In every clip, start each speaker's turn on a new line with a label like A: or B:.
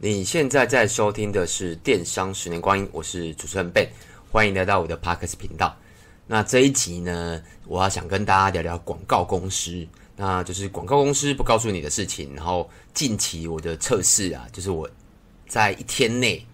A: 你现在在收听的是《电商十年光阴》，我是主持人 Ben，欢迎来到我的 Podcast 频道。那这一集呢，我要想跟大家聊聊广告公司，那就是广告公司不告诉你的事情。然后近期我的测试啊，就是我在一天内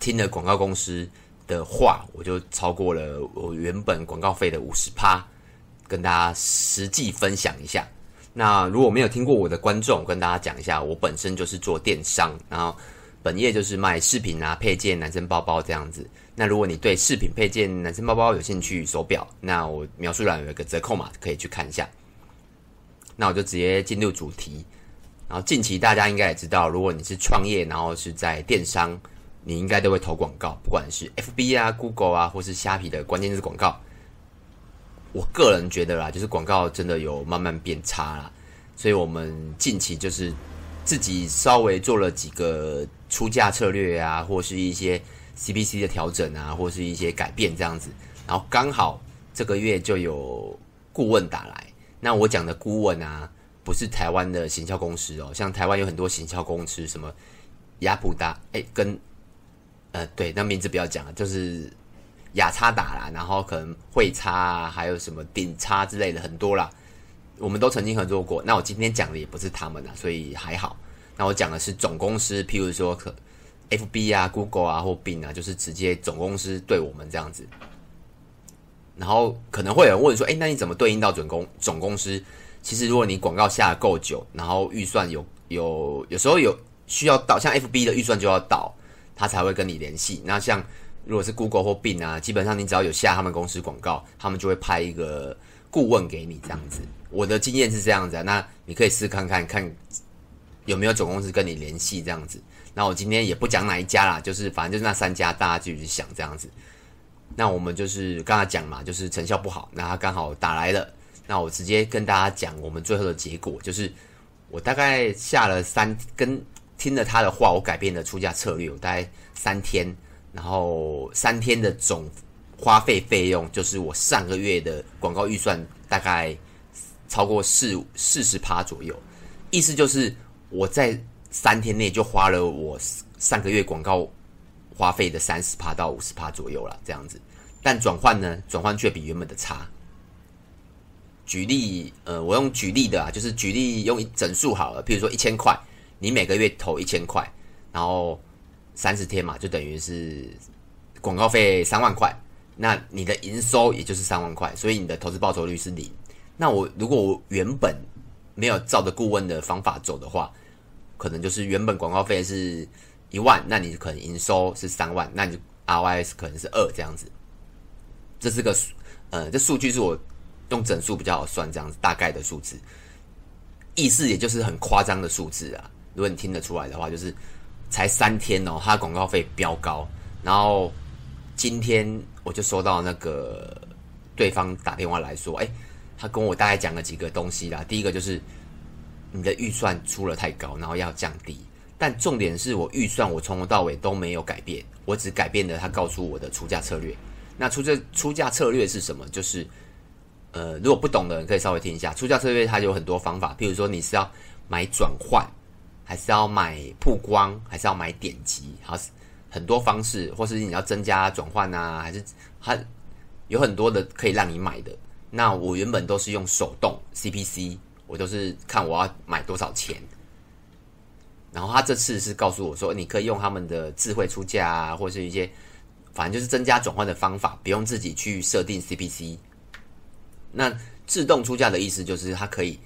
A: 听了广告公司的话，我就超过了我原本广告费的五十趴，跟大家实际分享一下。那如果没有听过我的观众，跟大家讲一下，我本身就是做电商，然后本业就是卖饰品啊、配件、男生包包这样子。那如果你对饰品、配件、男生包包有兴趣，手表，那我描述栏有一个折扣码，可以去看一下。那我就直接进入主题。然后近期大家应该也知道，如果你是创业，然后是在电商，你应该都会投广告，不管是 FB 啊、Google 啊，或是虾皮的关键字广告。我个人觉得啦，就是广告真的有慢慢变差啦，所以我们近期就是自己稍微做了几个出价策略啊，或是一些 CPC 的调整啊，或是一些改变这样子，然后刚好这个月就有顾问打来。那我讲的顾问啊，不是台湾的行销公司哦，像台湾有很多行销公司，什么雅普达，哎，跟呃对，那名字不要讲了，就是。雅差打啦，然后可能会差啊，还有什么顶差之类的很多啦，我们都曾经合作过。那我今天讲的也不是他们啦，所以还好。那我讲的是总公司，譬如说可 FB 啊、Google 啊或 Bing 啊，就是直接总公司对我们这样子。然后可能会有人问说，哎，那你怎么对应到总公总公司？其实如果你广告下得够久，然后预算有有有时候有需要到，像 FB 的预算就要到，他才会跟你联系。那像如果是 Google 或 Bing 啊，基本上你只要有下他们公司广告，他们就会派一个顾问给你这样子。我的经验是这样子啊，那你可以试看看看有没有总公司跟你联系这样子。那我今天也不讲哪一家啦，就是反正就是那三家，大家继续想这样子。那我们就是刚才讲嘛，就是成效不好，那他刚好打来了，那我直接跟大家讲我们最后的结果，就是我大概下了三跟听了他的话，我改变了出价策略，我大概三天。然后三天的总花费费用，就是我上个月的广告预算大概超过四四十趴左右，意思就是我在三天内就花了我上个月广告花费的三十趴到五十趴左右了，这样子。但转换呢，转换却比原本的差。举例，呃，我用举例的啊，就是举例用整数好了，譬如说一千块，你每个月投一千块，然后。三十天嘛，就等于是广告费三万块，那你的营收也就是三万块，所以你的投资报酬率是零。那我如果我原本没有照着顾问的方法走的话，可能就是原本广告费是一万，那你可能营收是三万，那你就 RYS 可能是二这样子。这是个数呃，这数据是我用整数比较好算，这样子大概的数字，意思也就是很夸张的数字啊。如果你听得出来的话，就是。才三天哦，他广告费飙高，然后今天我就收到那个对方打电话来说，哎，他跟我大概讲了几个东西啦。第一个就是你的预算出了太高，然后要降低。但重点是我预算我从头到尾都没有改变，我只改变了他告诉我的出价策略。那出这出价策略是什么？就是呃，如果不懂的人可以稍微听一下。出价策略它有很多方法，譬如说你是要买转换。还是要买曝光，还是要买点击，还是很多方式，或是你要增加转换啊，还是还有很多的可以让你买的。那我原本都是用手动 CPC，我都是看我要买多少钱。然后他这次是告诉我说，你可以用他们的智慧出价啊，或是一些反正就是增加转换的方法，不用自己去设定 CPC。那自动出价的意思就是它可以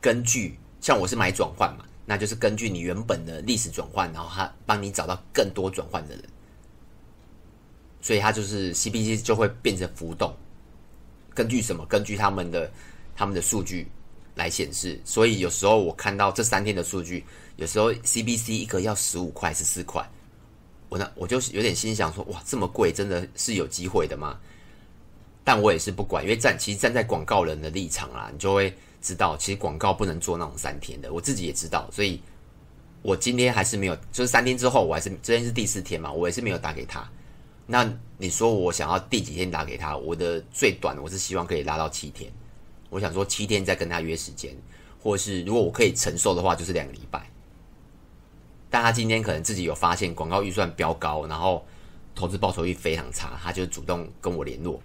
A: 根据像我是买转换嘛。那就是根据你原本的历史转换，然后他帮你找到更多转换的人，所以他就是 CPC 就会变成浮动。根据什么？根据他们的他们的数据来显示。所以有时候我看到这三天的数据，有时候 CPC 一个要十五块、十四块，我那我就是有点心想说：哇，这么贵，真的是有机会的吗？但我也是不管，因为站其实站在广告人的立场啦，你就会。知道，其实广告不能做那种三天的，我自己也知道，所以我今天还是没有，就是三天之后，我还是今天是第四天嘛，我也是没有打给他。那你说我想要第几天打给他？我的最短我是希望可以拉到七天，我想说七天再跟他约时间，或是如果我可以承受的话，就是两个礼拜。但他今天可能自己有发现广告预算飙高，然后投资报酬率非常差，他就主动跟我联络。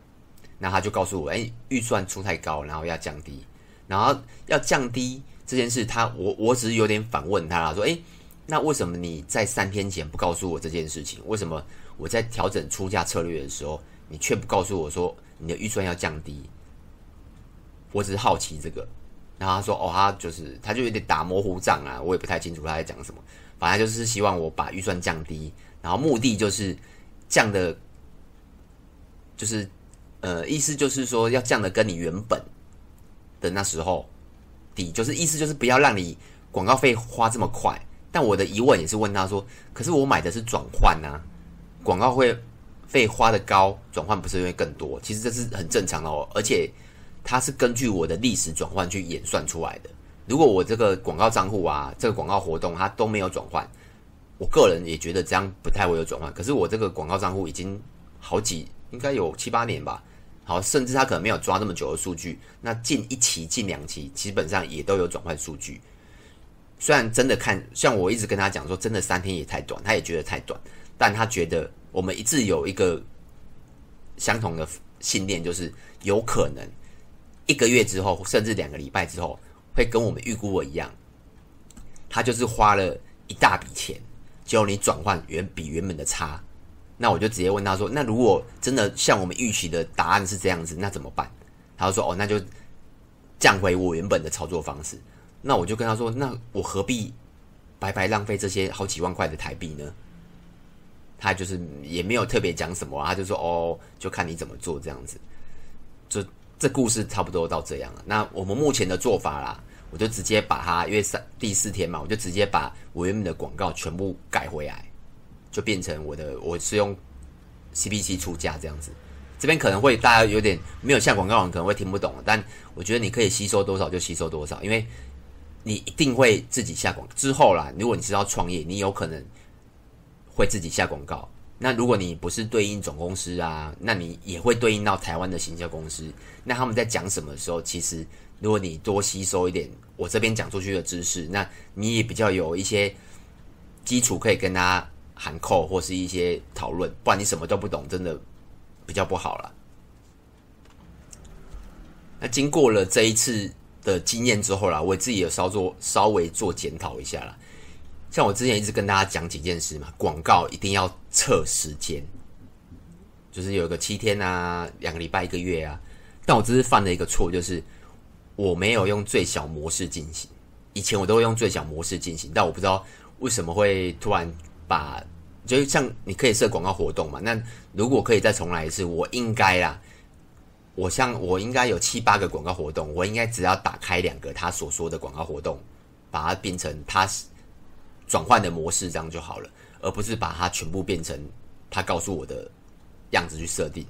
A: 那他就告诉我，哎，预算出太高，然后要降低，然后要降低这件事，他我我只是有点反问他啦，说，哎，那为什么你在三天前不告诉我这件事情？为什么我在调整出价策略的时候，你却不告诉我说你的预算要降低？我只是好奇这个。然后他说，哦，他就是他就有点打模糊仗啊，我也不太清楚他在讲什么，反正就是希望我把预算降低，然后目的就是降的，就是。呃，意思就是说要降的跟你原本的那时候底，就是意思就是不要让你广告费花这么快。但我的疑问也是问他说，可是我买的是转换啊，广告费费花的高，转换不是因为更多？其实这是很正常的哦，而且它是根据我的历史转换去演算出来的。如果我这个广告账户啊，这个广告活动它都没有转换，我个人也觉得这样不太会有转换。可是我这个广告账户已经好几。应该有七八年吧，好，甚至他可能没有抓那么久的数据，那近一期、近两期基本上也都有转换数据。虽然真的看，像我一直跟他讲说，真的三天也太短，他也觉得太短，但他觉得我们一直有一个相同的信念，就是有可能一个月之后，甚至两个礼拜之后，会跟我们预估的一样，他就是花了一大笔钱，结果你转换远比原本的差。那我就直接问他说：“那如果真的像我们预期的答案是这样子，那怎么办？”他就说：“哦，那就降回我原本的操作方式。”那我就跟他说：“那我何必白白浪费这些好几万块的台币呢？”他就是也没有特别讲什么，他就说：“哦，就看你怎么做这样子。”就这故事差不多到这样了。那我们目前的做法啦，我就直接把它，因为三第四天嘛，我就直接把我原本的广告全部改回来。就变成我的，我是用 CPC 出价这样子，这边可能会大家有点没有像广告人可能会听不懂，但我觉得你可以吸收多少就吸收多少，因为你一定会自己下广之后啦，如果你是要创业，你有可能会自己下广告。那如果你不是对应总公司啊，那你也会对应到台湾的行销公司。那他们在讲什么的时候，其实如果你多吸收一点我这边讲出去的知识，那你也比较有一些基础可以跟他。喊扣或是一些讨论，不然你什么都不懂，真的比较不好了。那经过了这一次的经验之后啦，我自己有稍作稍微做检讨一下啦。像我之前一直跟大家讲几件事嘛，广告一定要测时间，就是有个七天啊，两个礼拜，一个月啊。但我这次犯了一个错，就是我没有用最小模式进行。以前我都会用最小模式进行，但我不知道为什么会突然。把，就像你可以设广告活动嘛，那如果可以再重来一次，我应该啦，我像我应该有七八个广告活动，我应该只要打开两个他所说的广告活动，把它变成他转换的模式，这样就好了，而不是把它全部变成他告诉我的样子去设定，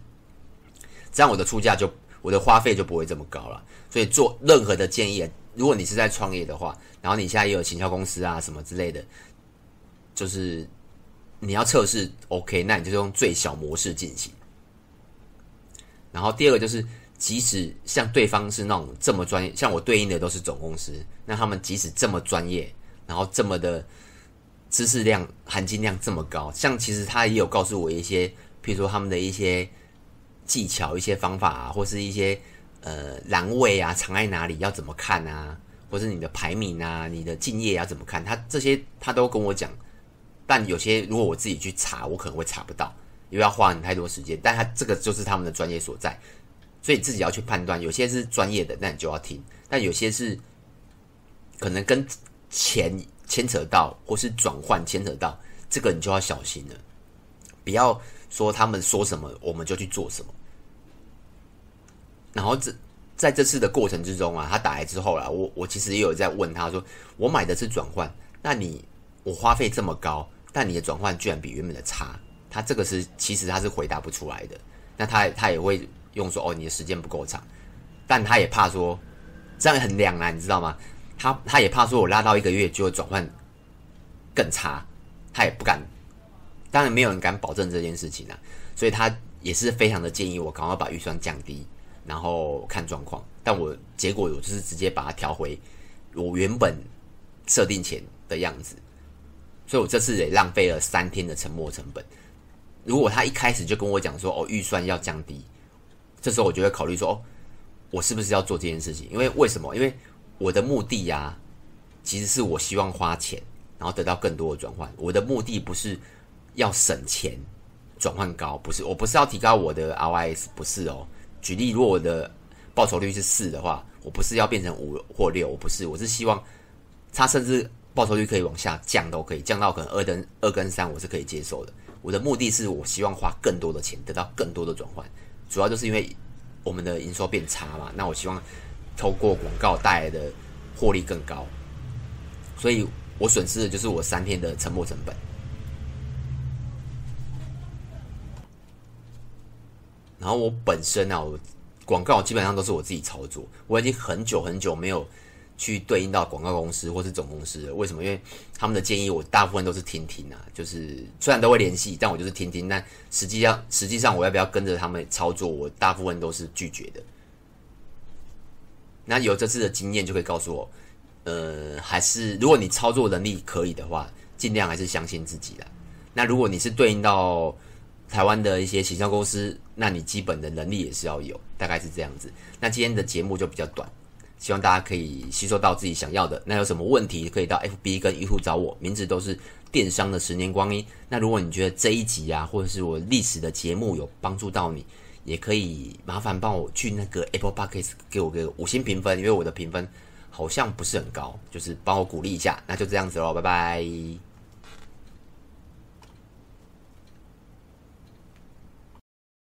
A: 这样我的出价就我的花费就不会这么高了。所以做任何的建议，如果你是在创业的话，然后你现在也有行销公司啊什么之类的。就是你要测试 OK，那你就用最小模式进行。然后第二个就是，即使像对方是那种这么专业，像我对应的都是总公司，那他们即使这么专业，然后这么的知识量含金量这么高，像其实他也有告诉我一些，譬如说他们的一些技巧、一些方法啊，或是一些呃栏位啊藏在哪里，要怎么看啊，或是你的排名啊、你的敬业要怎么看，他这些他都跟我讲。但有些如果我自己去查，我可能会查不到，因为要花很太多时间。但他这个就是他们的专业所在，所以自己要去判断。有些是专业的，那你就要听；但有些是可能跟钱牵扯到，或是转换牵扯到，这个你就要小心了。不要说他们说什么，我们就去做什么。然后这在这次的过程之中啊，他打来之后啦，我我其实也有在问他说，我买的是转换，那你我花费这么高？但你的转换居然比原本的差，他这个是其实他是回答不出来的。那他他也会用说哦，你的时间不够长，但他也怕说这样很两难，你知道吗？他他也怕说我拉到一个月就会转换更差，他也不敢。当然没有人敢保证这件事情啊，所以他也是非常的建议我赶快把预算降低，然后看状况。但我结果我就是直接把它调回我原本设定前的样子。所以我这次也浪费了三天的沉没成本。如果他一开始就跟我讲说，哦，预算要降低，这时候我就会考虑说，哦，我是不是要做这件事情？因为为什么？因为我的目的呀、其实是我希望花钱，然后得到更多的转换。我的目的不是要省钱，转换高，不是，我不是要提高我的 RYS，不是哦。举例，如果我的报酬率是四的话，我不是要变成五或六，我不是，我是希望他甚至报酬率可以往下降都可以，降到可能二跟二跟三，我是可以接受的。我的目的是我希望花更多的钱，得到更多的转换，主要就是因为我们的营收变差嘛。那我希望透过广告带来的获利更高，所以我损失的就是我三天的沉没成本。然后我本身啊，我广告基本上都是我自己操作，我已经很久很久没有。去对应到广告公司或是总公司，为什么？因为他们的建议我大部分都是听听啊，就是虽然都会联系，但我就是听听。但实际上，实际上我要不要跟着他们操作，我大部分都是拒绝的。那有这次的经验就可以告诉我，呃，还是如果你操作能力可以的话，尽量还是相信自己的。那如果你是对应到台湾的一些行销公司，那你基本的能力也是要有，大概是这样子。那今天的节目就比较短。希望大家可以吸收到自己想要的。那有什么问题可以到 FB 跟 YouTube 找我，名字都是电商的十年光阴。那如果你觉得这一集啊，或者是我历史的节目有帮助到你，也可以麻烦帮我去那个 Apple Podcast 给我个五星评分，因为我的评分好像不是很高，就是帮我鼓励一下。那就这样子喽，拜拜。